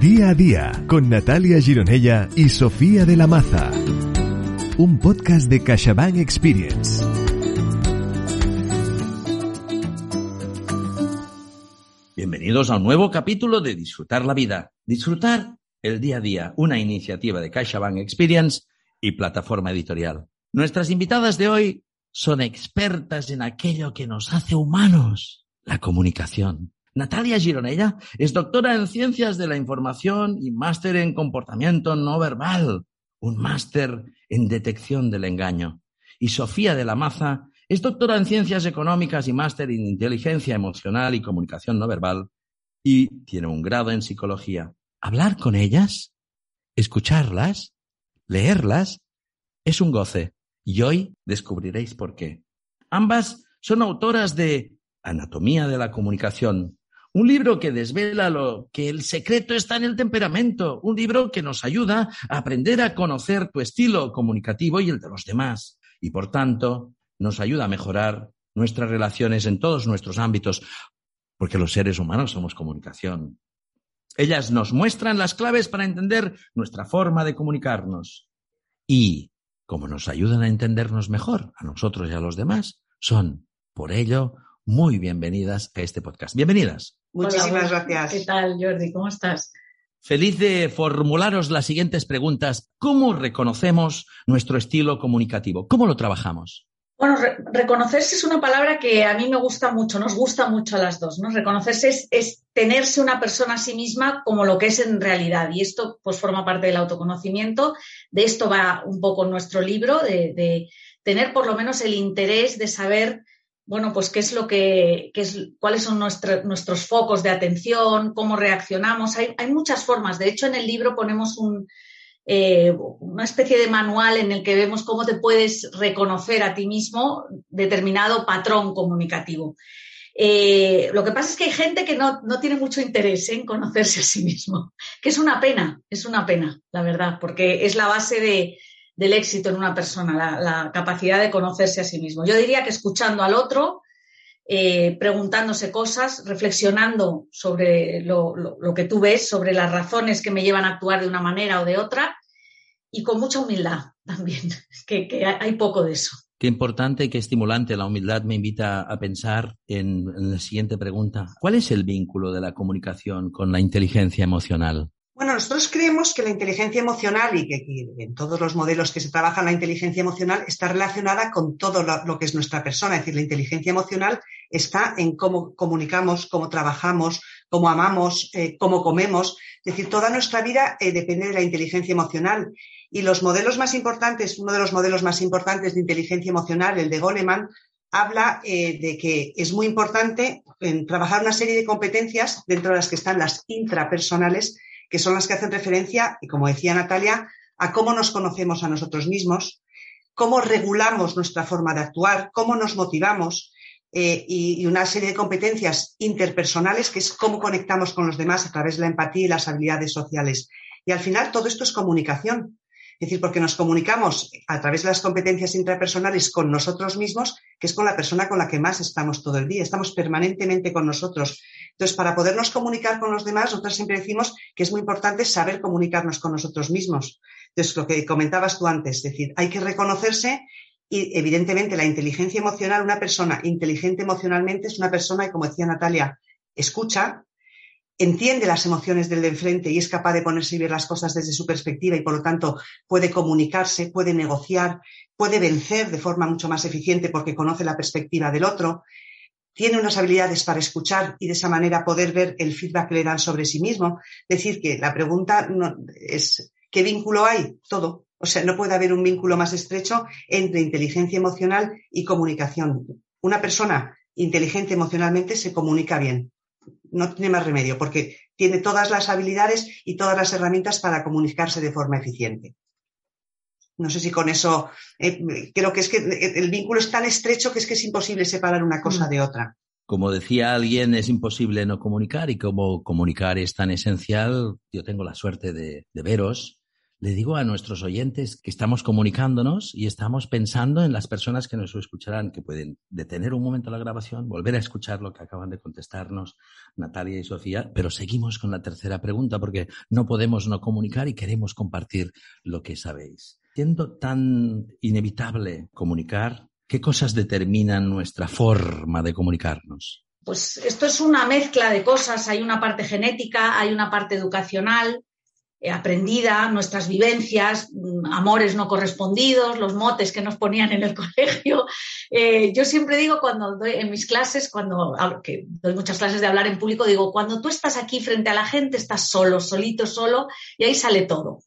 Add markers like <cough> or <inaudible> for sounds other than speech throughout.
Día a día con Natalia Gironella y Sofía de la Maza. Un podcast de CaixaBank Experience. Bienvenidos a un nuevo capítulo de Disfrutar la Vida. Disfrutar el día a día, una iniciativa de CaixaBank Experience y plataforma editorial. Nuestras invitadas de hoy son expertas en aquello que nos hace humanos, la comunicación. Natalia Gironella es doctora en Ciencias de la Información y máster en Comportamiento No Verbal, un máster en Detección del Engaño. Y Sofía de la Maza es doctora en Ciencias Económicas y máster en Inteligencia Emocional y Comunicación No Verbal y tiene un grado en Psicología. Hablar con ellas, escucharlas, leerlas, es un goce. Y hoy descubriréis por qué. Ambas son autoras de Anatomía de la Comunicación, un libro que desvela lo que el secreto está en el temperamento, un libro que nos ayuda a aprender a conocer tu estilo comunicativo y el de los demás, y por tanto nos ayuda a mejorar nuestras relaciones en todos nuestros ámbitos, porque los seres humanos somos comunicación. Ellas nos muestran las claves para entender nuestra forma de comunicarnos. Y, como nos ayudan a entendernos mejor a nosotros y a los demás, son, por ello, muy bienvenidas a este podcast. Bienvenidas. Muchísimas gracias. ¿Qué tal, Jordi? ¿Cómo estás? Feliz de formularos las siguientes preguntas. ¿Cómo reconocemos nuestro estilo comunicativo? ¿Cómo lo trabajamos? Bueno, re reconocerse es una palabra que a mí me gusta mucho, nos gusta mucho a las dos, ¿no? Reconocerse es, es, tenerse una persona a sí misma como lo que es en realidad y esto pues forma parte del autoconocimiento. De esto va un poco nuestro libro, de, de tener por lo menos el interés de saber bueno, pues qué es lo que, qué es, cuáles son nuestro, nuestros focos de atención, cómo reaccionamos. Hay, hay, muchas formas. De hecho, en el libro ponemos un, eh, una especie de manual en el que vemos cómo te puedes reconocer a ti mismo determinado patrón comunicativo. Eh, lo que pasa es que hay gente que no, no tiene mucho interés en conocerse a sí mismo, que es una pena, es una pena, la verdad, porque es la base de, del éxito en una persona, la, capacidad de conocerse a sí mismo. Yo diría que escuchando al otro, eh, preguntándose cosas, reflexionando sobre lo, que tú ves, sobre las razones que me llevan a actuar de una manera o de otra, y con mucha humildad también, <laughs> que, hay poco de eso. Qué importante y qué estimulante la humildad me invita a pensar en, en la siguiente pregunta. ¿Cuál es el vínculo de la comunicación con la inteligencia emocional? Bueno, nosotros creemos que la inteligencia emocional y que, en todos los modelos que se trabajan la inteligencia emocional está relacionada con todo lo, que es nuestra persona. Es decir, la inteligencia emocional está en cómo comunicamos, cómo trabajamos, cómo amamos, eh, cómo comemos. Es decir, toda nuestra vida eh, depende de la inteligencia emocional. Y los modelos más importantes, uno de los modelos más importantes de inteligencia emocional, el de Goleman, habla eh, de que es muy importante trabajar una serie de competencias dentro de las que están las intrapersonales que son las que hacen referencia, y como decía Natalia, a cómo nos conocemos a nosotros mismos, cómo regulamos nuestra forma de actuar, cómo nos motivamos eh, y, y, una serie de competencias interpersonales, que es cómo conectamos con los demás a través de la empatía y las habilidades sociales. Y al final todo esto es comunicación. Es decir, porque nos comunicamos a través de las competencias intrapersonales con nosotros mismos, que es con la persona con la que más estamos todo el día. Estamos permanentemente con nosotros. Entonces, para podernos comunicar con los demás, nosotros siempre decimos que es muy importante saber comunicarnos con nosotros mismos. Entonces, lo que comentabas tú antes, es decir, hay que reconocerse y, evidentemente, la inteligencia emocional, una persona inteligente emocionalmente es una persona que, como decía Natalia, escucha, entiende las emociones del de enfrente y es capaz de ponerse y ver las cosas desde su perspectiva y, por lo tanto, puede comunicarse, puede negociar, puede vencer de forma mucho más eficiente porque conoce la perspectiva del otro, tiene unas habilidades para escuchar y de esa manera poder ver el feedback que le dan sobre sí mismo. Decir que la pregunta es ¿qué vínculo hay? Todo. O sea, no puede haber un vínculo más estrecho entre inteligencia emocional y comunicación. Una persona inteligente emocionalmente se comunica bien. No tiene más remedio, porque tiene todas las habilidades y todas las herramientas para comunicarse de forma eficiente. No sé si con eso, eh, creo que es que el vínculo es tan estrecho que es que es imposible separar una cosa mm. de otra. Como decía alguien, es imposible no comunicar y como comunicar es tan esencial, yo tengo la suerte de, de veros le digo a nuestros oyentes que estamos comunicándonos y estamos pensando en las personas que nos escucharán, que pueden detener un momento la grabación, volver a escuchar lo que acaban de contestarnos Natalia y Sofía, pero seguimos con la tercera pregunta porque no podemos no comunicar y queremos compartir lo que sabéis. Siendo tan inevitable comunicar, ¿qué cosas determinan nuestra forma de comunicarnos? Pues esto es una mezcla de cosas. Hay una parte genética, hay una parte educacional, aprendida, nuestras vivencias, mm, amores no correspondidos, los motes que nos ponían en el <laughs> colegio. Eh, yo siempre digo cuando doy en mis clases, cuando que doy muchas clases de hablar en público, digo, cuando tú estás aquí frente a la gente, estás solo, solito, solo, y ahí sale todo.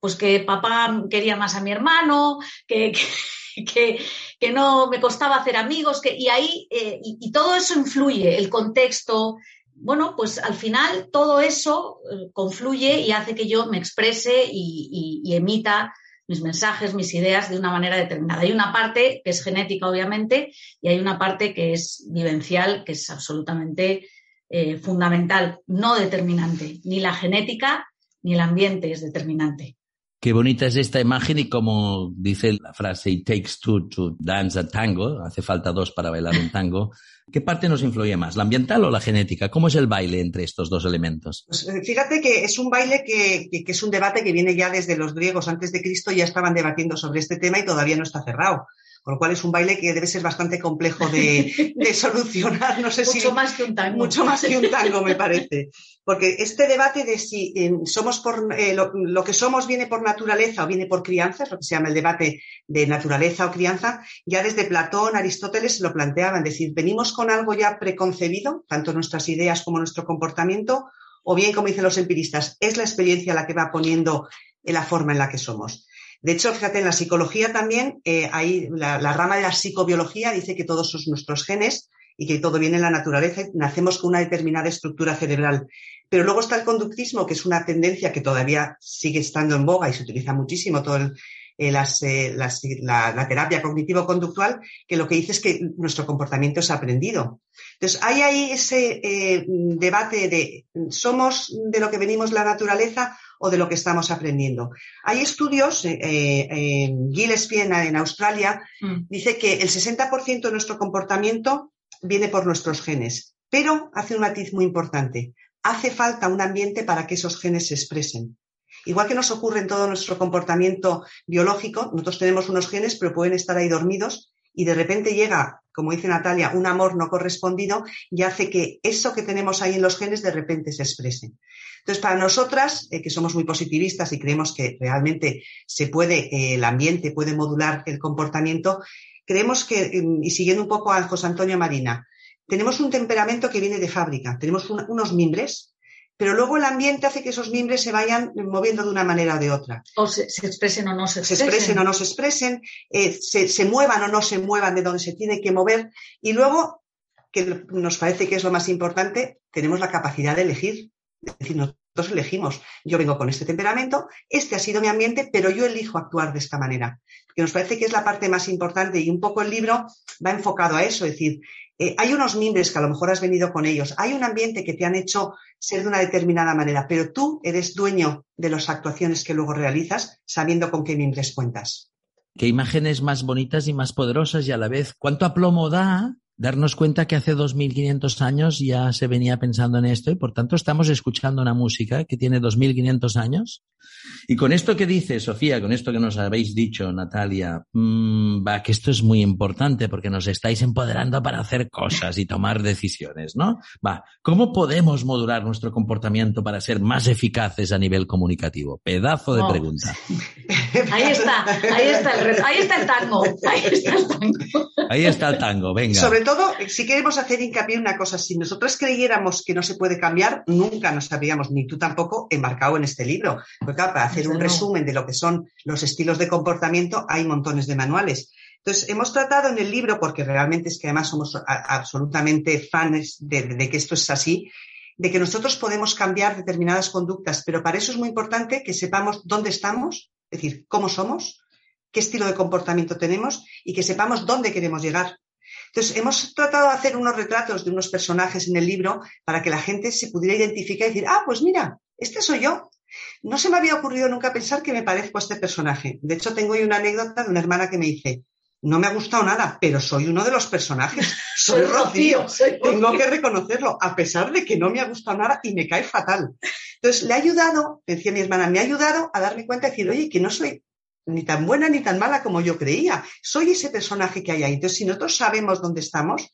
Pues que papá quería más a mi hermano, que, <laughs> que, no me costaba hacer amigos, que, y ahí, eh, y todo eso influye, el contexto, bueno, pues al final todo eso eh, confluye y hace que yo me exprese y, emita mis mensajes, mis ideas de una manera determinada. Hay una parte que es genética, obviamente, y hay una parte que es vivencial, que es absolutamente eh, fundamental, no determinante. Ni la genética ni el ambiente es determinante. Qué bonita es esta imagen y como dice la frase, it takes two to dance a tango, hace falta dos para bailar un tango. ¿Qué parte nos influye más, la ambiental o la genética? ¿Cómo es el baile entre estos dos elementos? Pues, eh, fíjate que es un baile que, es un debate que viene ya desde los griegos antes de Cristo, ya estaban debatiendo sobre este tema y todavía no está cerrado. Con lo cual es un baile que debe ser bastante complejo de, <laughs> solucionar. No sé mucho más que un tango. Mucho más que un tango, me parece. Porque este debate de si eh, somos por eh, lo, que somos viene por naturaleza o viene por crianza, es lo que se llama el debate de naturaleza o crianza, ya desde Platón, Aristóteles lo planteaban, es decir, venimos con algo ya preconcebido, tanto nuestras ideas como nuestro comportamiento, o bien, como dicen los empiristas, es la experiencia la que va poniendo la forma en la que somos. De hecho, fíjate, en la psicología también, eh, hay la, rama de la psicobiología dice que todos son nuestros genes y que todo viene en la naturaleza y nacemos con una determinada estructura cerebral. Pero luego está el conductismo, que es una tendencia que todavía sigue estando en boga y se utiliza muchísimo todo el, eh, eh, la, terapia cognitivo-conductual, que lo que dice es que nuestro comportamiento es aprendido. Entonces, hay ahí ese debate de somos de lo que venimos la naturaleza o de lo que estamos aprendiendo. Hay estudios, eh, eh Gillespie en, Australia mm. dice que el 60% de nuestro comportamiento viene por nuestros genes, pero hace un matiz muy importante. Hace falta un ambiente para que esos genes se expresen. Igual que nos ocurre en todo nuestro comportamiento biológico, nosotros tenemos unos genes, pero pueden estar ahí dormidos y de repente llega, como dice Natalia, un amor no correspondido y hace que eso que tenemos ahí en los genes de repente se exprese. Entonces, para nosotras, eh, que somos muy positivistas y creemos que realmente se puede, eh, el ambiente puede modular el comportamiento, creemos que, em, y siguiendo un poco a José Antonio Marina, tenemos un temperamento que viene de fábrica, tenemos unos mimbres, pero luego el ambiente hace que esos mimbres se vayan moviendo de una manera o de otra. O se, expresen o no se expresen. Se expresen o no se expresen, eh, se, se muevan o no se muevan de donde se tiene que mover. Y luego, que nos parece que es lo más importante, tenemos la capacidad de elegir. Es decir, nosotros elegimos, yo vengo con este temperamento, este ha sido mi ambiente, pero yo elijo actuar de esta manera. Que nos parece que es la parte más importante y un poco el libro va enfocado a eso, es decir, eh, hay unos mimbres que a lo mejor has venido con ellos, hay un ambiente que te han hecho ser de una determinada manera, pero tú eres dueño de las actuaciones que luego realizas sabiendo con qué mimbres cuentas. Qué imágenes más bonitas y más poderosas y a la vez cuánto aplomo da darnos cuenta que hace 2.500 años ya se venía pensando en esto y por tanto estamos escuchando una música que tiene 2.500 años. Y con esto que dice Sofía, con esto que nos habéis dicho, Natalia, mmm, va, que esto es muy importante porque nos estáis empoderando para hacer cosas y tomar decisiones, ¿no? Va, ¿cómo podemos modular nuestro comportamiento para ser más eficaces a nivel comunicativo? Pedazo de pregunta. Ahí está, ahí está el, ahí está el tango, ahí está el tango. Ahí está el tango, venga. Sobre todo, si queremos hacer hincapié en una cosa, si nosotros creyéramos que no se puede cambiar, nunca nos habríamos, ni tú tampoco, embarcado en este libro. Porque para hacer un resumen de lo que son los estilos de comportamiento hay montones de manuales. Entonces, hemos tratado en el libro, porque realmente es que además somos absolutamente fans de, que esto es así, de que nosotros podemos cambiar determinadas conductas, pero para eso es muy importante que sepamos dónde estamos, es decir, cómo somos, qué estilo de comportamiento tenemos y que sepamos dónde queremos llegar. Entonces, hemos tratado de hacer unos retratos de unos personajes en el libro para que la gente se pudiera identificar y decir, ah, pues mira, este soy yo. No se me había ocurrido nunca pensar que me parezco a este personaje. De hecho, tengo hoy una anécdota de una hermana que me dice, no me ha gustado nada, pero soy uno de los personajes. <laughs> Soy Rocío. Tengo que reconocerlo, a pesar de que no me ha gustado nada y me cae fatal. Entonces, le ha ayudado, decía mi hermana, me ha ayudado a darme cuenta y decir, oye, que no soy ni tan buena ni tan mala como yo creía. Soy ese personaje que hay ahí. Entonces, si nosotros sabemos dónde estamos,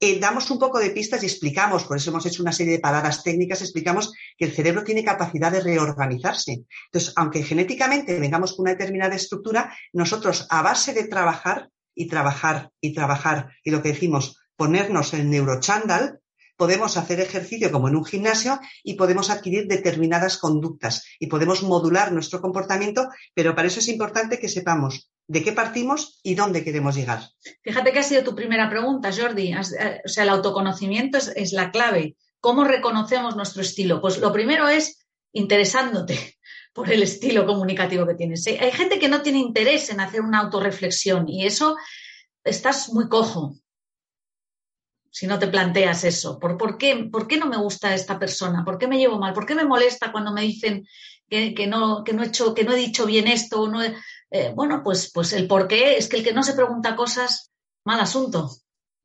eh, damos un poco de pistas y explicamos, por eso hemos hecho una serie de palabras técnicas, explicamos que el cerebro tiene capacidad de reorganizarse. Entonces, aunque genéticamente vengamos con una determinada estructura, nosotros a base de trabajar y trabajar y trabajar, y lo que decimos, ponernos el neurochandal, podemos hacer ejercicio como en un gimnasio y podemos adquirir determinadas conductas y podemos modular nuestro comportamiento, pero para eso es importante que sepamos de qué partimos y dónde queremos llegar. Fíjate que ha sido tu primera pregunta, Jordi. Eh, o sea, el autoconocimiento es, la clave. ¿Cómo reconocemos nuestro estilo? Pues lo primero es interesándote <laughs> por el estilo comunicativo que tienes. Hay gente que no tiene interés en hacer una autorreflexión y eso estás muy cojo si no te planteas eso. ¿Por, qué, ¿Por, qué, no me gusta esta persona? ¿Por qué me llevo mal? ¿Por qué me molesta cuando me dicen que, no, he dicho bien esto? No eh, bueno, pues, pues el por qué es que el que no se pregunta cosas, mal asunto.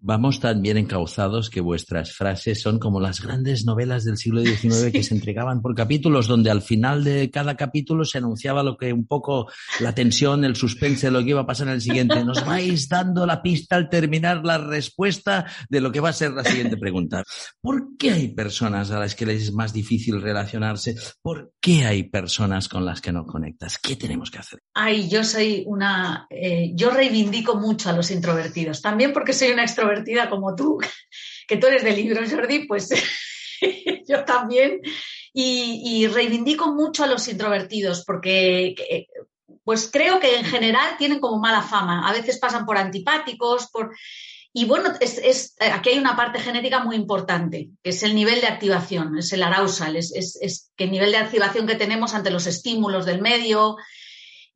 Vamos tan bien encauzados que vuestras frases son como las grandes novelas del siglo XIX que se entregaban por capítulos, donde al final de cada capítulo se anunciaba lo que un poco la tensión, el suspense, lo que iba a pasar en el siguiente. Nos vais dando la pista al terminar la respuesta de lo que va a ser la siguiente pregunta. ¿Por qué hay personas a las que les es más difícil relacionarse? ¿Por qué hay personas con las que no conectas? ¿Qué tenemos que hacer? Ay, yo soy una, eh, yo reivindico mucho a los introvertidos, también porque soy una extrovertida como tú, <laughs> que tú eres de libros, Jordi, pues <laughs> yo también. Y, reivindico mucho a los introvertidos porque pues creo que en general tienen como mala fama. A veces pasan por antipáticos, por... Y bueno, es, aquí hay una parte genética muy importante, que es el nivel de activación, es el arousal, es, es, el nivel de activación que tenemos ante los estímulos del medio.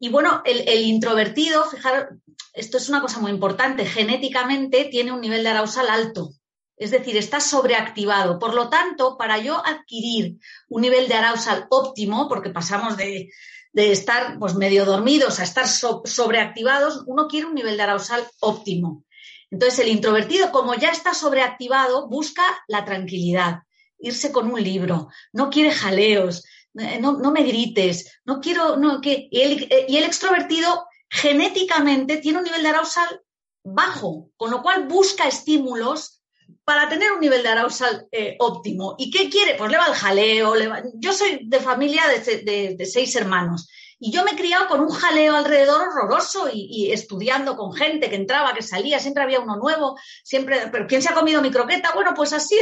Y bueno, el, introvertido, fijaros, esto es una cosa muy importante, genéticamente tiene un nivel de arousal alto, es decir, está sobreactivado. Por lo tanto, para yo adquirir un nivel de arousal óptimo, porque pasamos de, estar pues, medio dormidos a estar sobreactivados, uno quiere un nivel de arousal óptimo. Entonces, el introvertido, como ya está sobreactivado, busca la tranquilidad, irse con un libro, no quiere jaleos, eh, no, me grites, no quiero, no, que, y el extrovertido genéticamente tiene un nivel de arousal bajo, con lo cual busca estímulos para tener un nivel de arousal eh, óptimo. ¿Y qué quiere? Pues le va el jaleo. Yo soy de familia de, seis hermanos y yo me he criado con un jaleo alrededor horroroso y, estudiando con gente que entraba, que salía, siempre había uno nuevo, siempre, pero ¿quién se ha comido mi croqueta? Bueno, pues así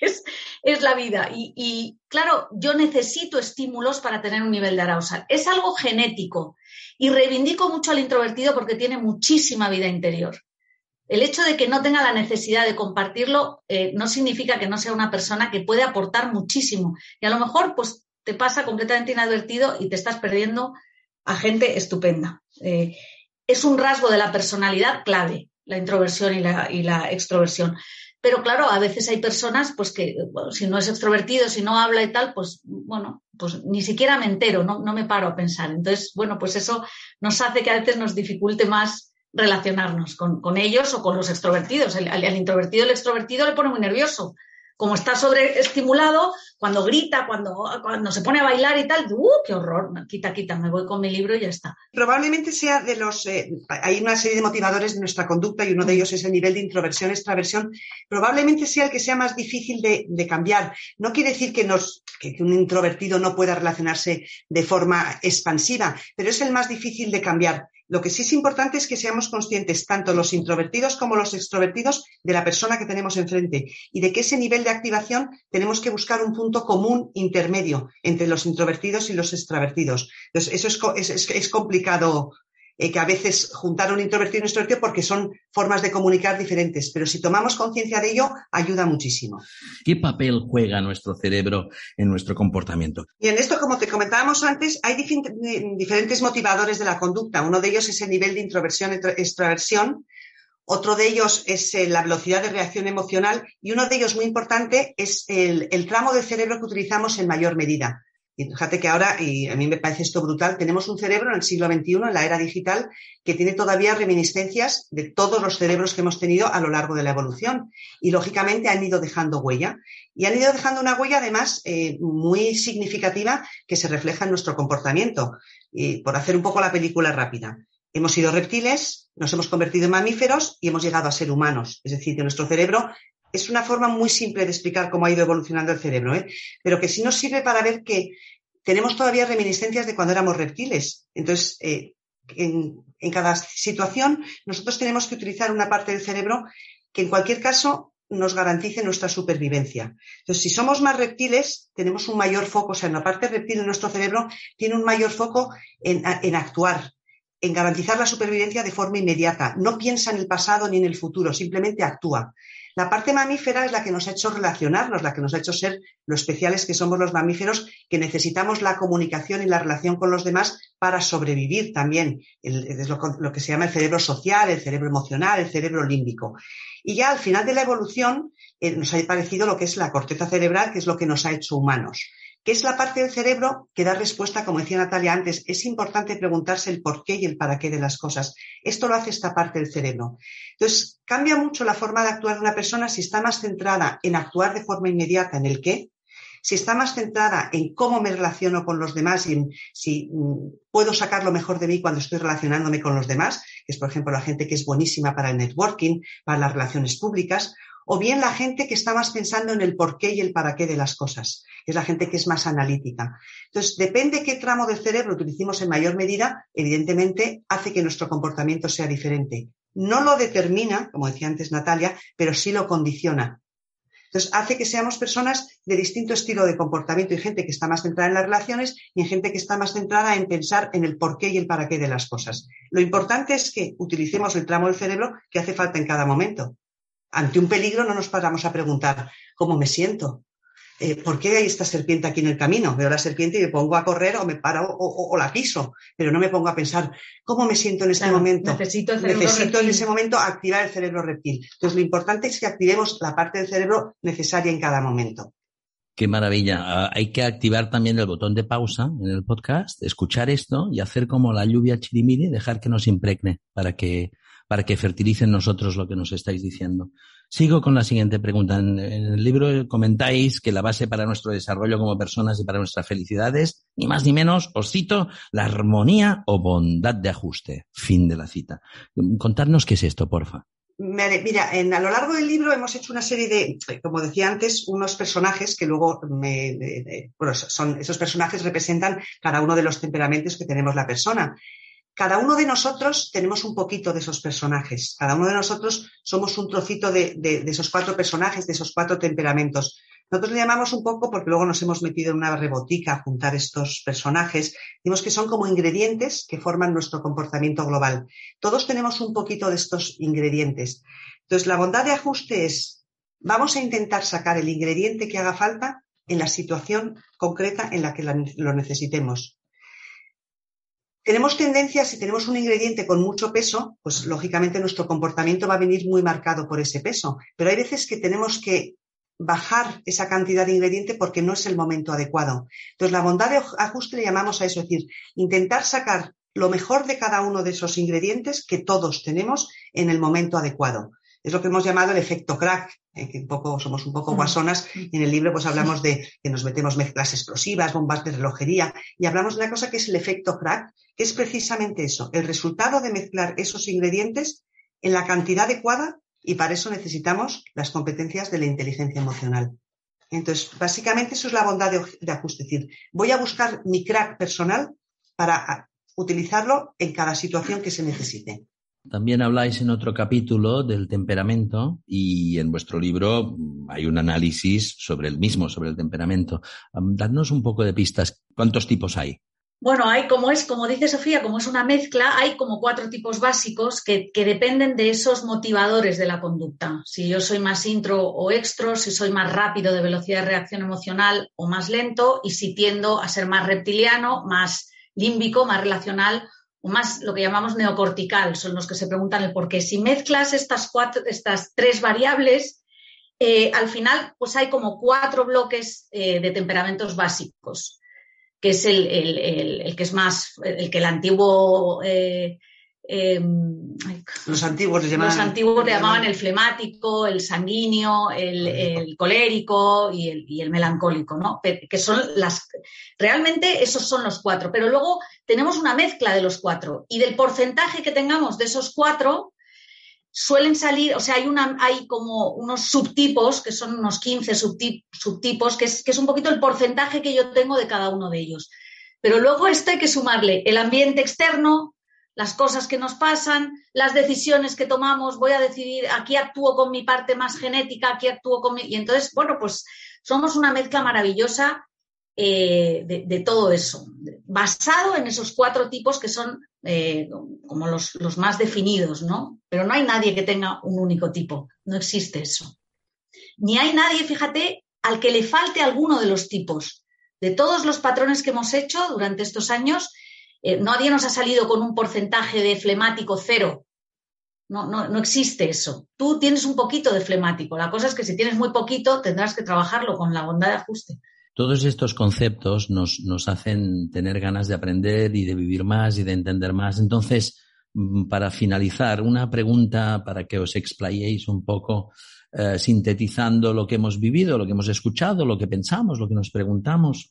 es, la vida. Y, claro, yo necesito estímulos para tener un nivel de arousal. Es algo genético. Y reivindico mucho al introvertido porque tiene muchísima vida interior. El hecho de que no tenga la necesidad de compartirlo eh, no significa que no sea una persona que puede aportar muchísimo. Y a lo mejor, pues, te pasa completamente inadvertido y te estás perdiendo a gente estupenda. Eh, es un rasgo de la personalidad clave, la introversión y la extroversión. Pero claro, a veces hay personas pues que si no es extrovertido, si no habla y tal, pues bueno, pues ni siquiera me entero, no, me paro a pensar. Entonces, bueno, pues eso nos hace que a veces nos dificulte más relacionarnos con, ellos o con los extrovertidos. al, introvertido, el extrovertido le pone muy nervioso como está sobreestimulado, cuando grita, cuando, cuando se pone a bailar y tal, ¡uh, qué horror! Quita, quita, me voy con mi libro y ya está. Probablemente sea de los, eh, hay una serie de motivadores de nuestra conducta y uno de ellos es el nivel de introversión, extraversión, probablemente sea el que sea más difícil de, cambiar. No quiere decir que, nos, que un introvertido no pueda relacionarse de forma expansiva, pero es el más difícil de cambiar. Lo que sí es importante es que seamos conscientes, tanto los introvertidos como los extrovertidos, de la persona que tenemos enfrente y de que ese nivel de activación tenemos que buscar un punto común intermedio entre los introvertidos y los extravertidos. Entonces, eso es, es, complicado eh, que a veces juntaron introvertido y extrovertido porque son formas de comunicar diferentes, pero si tomamos conciencia de ello, ayuda muchísimo. ¿Qué papel juega nuestro cerebro en nuestro comportamiento? Y en esto, como te comentábamos antes, hay diferentes motivadores de la conducta. Uno de ellos es el nivel de introversión y extraversión. Otro de ellos es eh, la velocidad de reacción emocional y uno de ellos muy importante es el, el tramo del cerebro que utilizamos en mayor medida. Y fíjate que ahora, y a mí me parece esto brutal, tenemos un cerebro en el siglo XXI, en la era digital, que tiene todavía reminiscencias de todos los cerebros que hemos tenido a lo largo de la evolución. Y lógicamente han ido dejando huella. Y han ido dejando una huella además eh, muy significativa que se refleja en nuestro comportamiento. Y por hacer un poco la película rápida. Hemos sido reptiles, nos hemos convertido en mamíferos y hemos llegado a ser humanos. Es decir, que nuestro cerebro es una forma muy simple de explicar cómo ha ido evolucionando el cerebro, ¿eh? pero que sí nos sirve para ver que tenemos todavía reminiscencias de cuando éramos reptiles. Entonces, eh, en, cada situación, nosotros tenemos que utilizar una parte del cerebro que en cualquier caso nos garantice nuestra supervivencia. Entonces, si somos más reptiles, tenemos un mayor foco, o sea, en la parte reptil de nuestro cerebro tiene un mayor foco en, en actuar, en garantizar la supervivencia de forma inmediata. No piensa en el pasado ni en el futuro, simplemente actúa. La parte mamífera es la que nos ha hecho relacionarnos, la que nos ha hecho ser lo especiales que somos los mamíferos, que necesitamos la comunicación y la relación con los demás para sobrevivir también. es lo, que se llama el cerebro social, el cerebro emocional, el cerebro límbico. Y ya al final de la evolución eh, nos ha parecido lo que es la corteza cerebral, que es lo que nos ha hecho humanos que es la parte del cerebro que da respuesta, como decía Natalia antes, es importante preguntarse el por qué y el para qué de las cosas. Esto lo hace esta parte del cerebro. Entonces, cambia mucho la forma de actuar de una persona si está más centrada en actuar de forma inmediata en el qué, si está más centrada en cómo me relaciono con los demás y en si mm, puedo sacar lo mejor de mí cuando estoy relacionándome con los demás, que es por ejemplo la gente que es buenísima para el networking, para las relaciones públicas, o bien la gente que está más pensando en el por qué y el para qué de las cosas, es la gente que es más analítica. Entonces, depende qué tramo del cerebro utilicemos en mayor medida, evidentemente hace que nuestro comportamiento sea diferente. No lo determina, como decía antes Natalia, pero sí lo condiciona. Entonces, hace que seamos personas de distinto estilo de comportamiento y gente que está más centrada en las relaciones y gente que está más centrada en pensar en el por qué y el para qué de las cosas. Lo importante es que utilicemos el tramo del cerebro que hace falta en cada momento ante un peligro no nos paramos a preguntar cómo me siento. Eh, ¿Por qué hay esta serpiente aquí en el camino? Veo la serpiente y me pongo a correr o me paro o, la piso, pero no me pongo a pensar cómo me siento en este momento. Necesito, necesito en ese momento activar el cerebro reptil. Entonces, lo importante es que activemos la parte del cerebro necesaria en cada momento. Qué maravilla. Ah, hay que activar también el botón de pausa en el podcast, escuchar esto y hacer como la lluvia chirimiri, dejar que nos impregne para que para que fertilicen nosotros lo que nos estáis diciendo. Sigo con la siguiente pregunta. En, el libro comentáis que la base para nuestro desarrollo como personas y para nuestra felicidad es, ni más ni menos, os cito, la armonía o bondad de ajuste. Fin de la cita. Contadnos qué es esto, porfa. Mira, en, a lo largo del libro hemos hecho una serie de, como decía antes, unos personajes que luego me, son, esos personajes representan cada uno de los temperamentos que tenemos la persona cada uno de nosotros tenemos un poquito de esos personajes. Cada uno de nosotros somos un trocito de, esos cuatro personajes, de esos cuatro temperamentos. Nosotros le llamamos un poco, porque luego nos hemos metido en una rebotica a juntar estos personajes, Decimos que son como ingredientes que forman nuestro comportamiento global. Todos tenemos un poquito de estos ingredientes. Entonces, la bondad de ajuste es, vamos a intentar sacar el ingrediente que haga falta en la situación concreta en la que lo necesitemos. Tenemos tendencia, si tenemos un ingrediente con mucho peso, pues lógicamente nuestro comportamiento va a venir muy marcado por ese peso. Pero hay veces que tenemos que bajar esa cantidad de ingrediente porque no es el momento adecuado. Entonces, la bondad de ajuste le llamamos a eso, es decir, intentar sacar lo mejor de cada uno de esos ingredientes que todos tenemos en el momento adecuado. Es lo que hemos llamado el efecto crack, eh, que un poco, somos un poco mm. guasonas. En el libro pues hablamos de que nos metemos mezclas explosivas, bombas de relojería, y hablamos de una cosa que es el efecto crack, que es precisamente eso, el resultado de mezclar esos ingredientes en la cantidad adecuada y para eso necesitamos las competencias de la inteligencia emocional. Entonces, básicamente eso es la bondad de, de ajuste. Es decir, voy a buscar mi crack personal para utilizarlo en cada situación que se necesite. También habláis en otro capítulo del temperamento y en vuestro libro hay un análisis sobre el mismo, sobre el temperamento. Dadnos un poco de pistas. ¿Cuántos tipos hay? Bueno, hay como es, como dice Sofía, como es una mezcla, hay como cuatro tipos básicos que, dependen de esos motivadores de la conducta. Si yo soy más intro o extro, si soy más rápido de velocidad de reacción emocional o más lento, y si tiendo a ser más reptiliano, más límbico, más relacional o más lo que llamamos neocortical, son los que se preguntan el por qué. Si mezclas estas cuatro, estas tres variables, eh, al final, pues hay como cuatro bloques eh, de temperamentos básicos que es el, que es más, el que el antiguo... Eh, em, los antiguos le llamaban, los antiguos le llamaban el flemático, el sanguíneo, el, colérico y el, melancólico, ¿no? Que son las. Realmente esos son los cuatro, pero luego tenemos una mezcla de los cuatro y del porcentaje que tengamos de esos cuatro, suelen salir, o sea, hay, una, hay como unos subtipos, que son unos 15 subtipos, que es, que es un poquito el porcentaje que yo tengo de cada uno de ellos. Pero luego esto hay que sumarle el ambiente externo, las cosas que nos pasan, las decisiones que tomamos, voy a decidir, aquí actúo con mi parte más genética, aquí actúo con mi... Y entonces, bueno, pues somos una mezcla maravillosa eh, de, todo eso, basado en esos cuatro tipos que son eh, como los, más definidos, ¿no? Pero no hay nadie que tenga un único tipo, no existe eso. Ni hay nadie, fíjate, al que le falte alguno de los tipos. De todos los patrones que hemos hecho durante estos años, eh, nadie nos ha salido con un porcentaje de flemático cero. No, no, no existe eso. Tú tienes un poquito de flemático. La cosa es que si tienes muy poquito, tendrás que trabajarlo con la bondad de ajuste. Todos estos conceptos nos, nos hacen tener ganas de aprender y de vivir más y de entender más. Entonces, mm, para finalizar, una pregunta para que os explayéis un poco, eh, sintetizando lo que hemos vivido, lo que hemos escuchado, lo que pensamos, lo que nos preguntamos.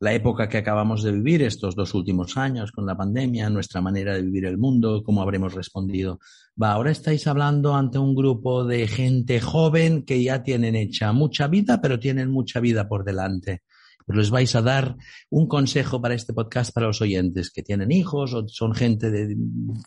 la época que acabamos de vivir, estos dos últimos años con la pandemia, nuestra manera de vivir el mundo, cómo habremos respondido. Va, ahora estáis hablando ante un grupo de gente joven que ya tienen hecha mucha vida, pero tienen mucha vida por delante. Pero les vais a dar un consejo para este podcast para los oyentes que tienen hijos o son gente de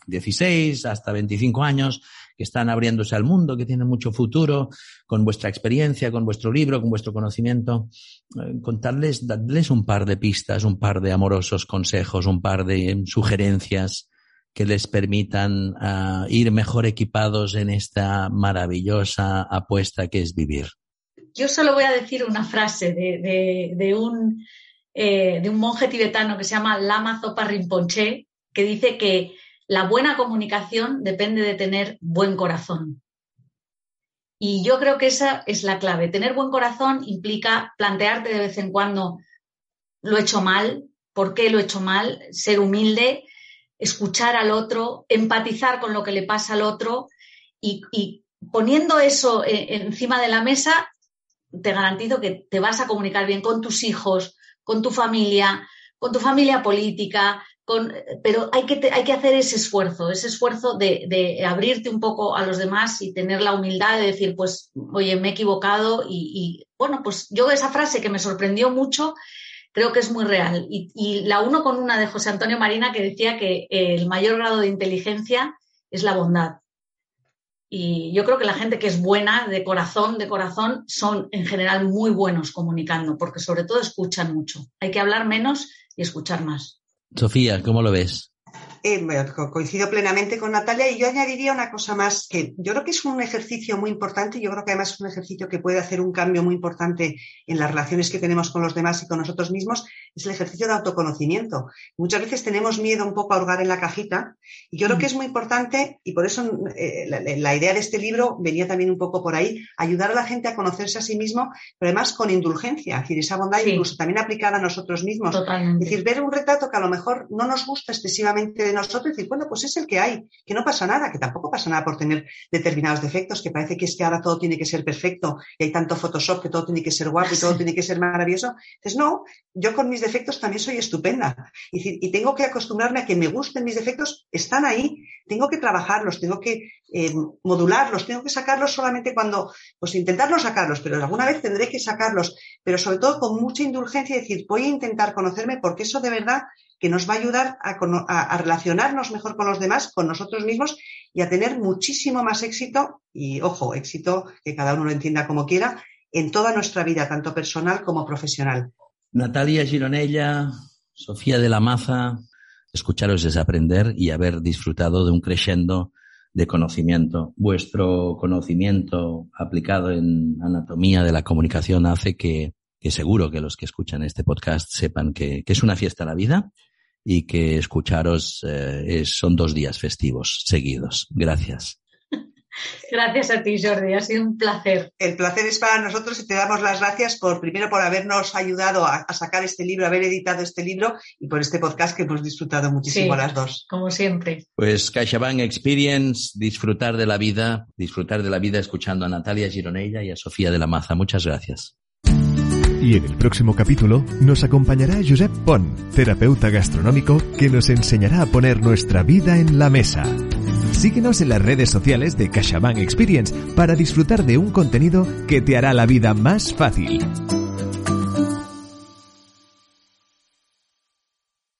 16 hasta 25 años que están abriéndose al mundo, que tienen mucho futuro, con vuestra experiencia, con vuestro libro, con vuestro conocimiento. Eh, contarles, darles un par de pistas, un par de amorosos consejos, un par de sugerencias que les permitan ah, ir mejor equipados en esta maravillosa apuesta que es vivir yo solo voy a decir una frase de, un, eh, de un monje tibetano que se llama Lama Zopa Rinpoche, que dice que la buena comunicación depende de tener buen corazón. Y yo creo que esa es la clave. Tener buen corazón implica plantearte de vez en cuando, lo he hecho mal, por qué lo he hecho mal, ser humilde, escuchar al otro, empatizar con lo que le pasa al otro y, y poniendo eso eh, encima de la mesa, te garantizo que te vas a comunicar bien con tus hijos, con tu familia, con tu familia política, pero hay que, hay que hacer ese esfuerzo, ese esfuerzo de, abrirte un poco a los demás y tener la humildad de decir, pues, oye, me he equivocado y, bueno, pues yo esa frase que me sorprendió mucho, creo que es muy real. Y, y la uno con una de José Antonio Marina que decía que el mayor grado de inteligencia es la bondad. Y yo creo que la gente que es buena, de corazón, de corazón, son en general muy buenos comunicando, porque sobre todo escuchan mucho. Hay que hablar menos y escuchar más. Sofía, ¿cómo lo ves? Eh, coincido plenamente con Natalia y yo añadiría una cosa más que yo creo que es un ejercicio muy importante y yo creo que además es un ejercicio que puede hacer un cambio muy importante en las relaciones que tenemos con los demás y con nosotros mismos, es el ejercicio de autoconocimiento. Muchas veces tenemos miedo un poco a hurgar en la cajita y yo creo que mm. es muy importante y por eso eh, la, idea de este libro venía también un poco por ahí, ayudar a la gente a conocerse a sí mismo, pero además con indulgencia, es decir, esa bondad incluso también aplicada a nosotros mismos. Es decir, ver un retrato que a lo mejor no nos gusta excesivamente nosotros y decir, bueno, pues es el que hay, que no pasa nada, que tampoco pasa nada por tener determinados defectos, que parece que es que ahora todo tiene que ser perfecto y hay tanto Photoshop que todo tiene que ser guapo y todo tiene que ser maravilloso. Entonces, no, yo con mis defectos también soy estupenda y, tengo que acostumbrarme a que me gusten mis defectos, están ahí, tengo que trabajarlos, tengo que eh, modularlos, tengo que sacarlos solamente cuando, pues intentarlo sacarlos, pero alguna vez tendré que sacarlos, pero sobre todo con mucha indulgencia decir, voy a intentar conocerme porque eso de verdad que nos va a ayudar a, relacionarnos mejor con los demás, con nosotros mismos y a tener muchísimo más éxito, y ojo, éxito que cada uno lo entienda como quiera, en toda nuestra vida, tanto personal como profesional. Natalia Gironella, Sofía de la Maza, escucharos es aprender y haber disfrutado de un crescendo de conocimiento. Vuestro conocimiento aplicado en anatomía de la comunicación hace que, que seguro que los que escuchan este podcast sepan que, que es una fiesta la vida y que escucharos eh, son dos días festivos seguidos. Gracias. Gracias a ti, Jordi. Ha sido un placer. El placer es para nosotros y te damos las gracias por, primero, por habernos ayudado a, a sacar este libro, haber editado este libro y por este podcast que hemos disfrutado muchísimo Sí, las dos. Como siempre. Pues CaixaBank Experience, disfrutar de la vida, disfrutar de la vida escuchando a Natalia Gironella y a Sofía de la Maza. Muchas gracias. Y en el próximo capítulo nos acompañará Josep Pont, terapeuta gastronómico que nos enseñará a poner nuestra vida en la mesa. Síguenos en las redes sociales de CaixaBank Experience para disfrutar de un contenido que te hará la vida más fácil.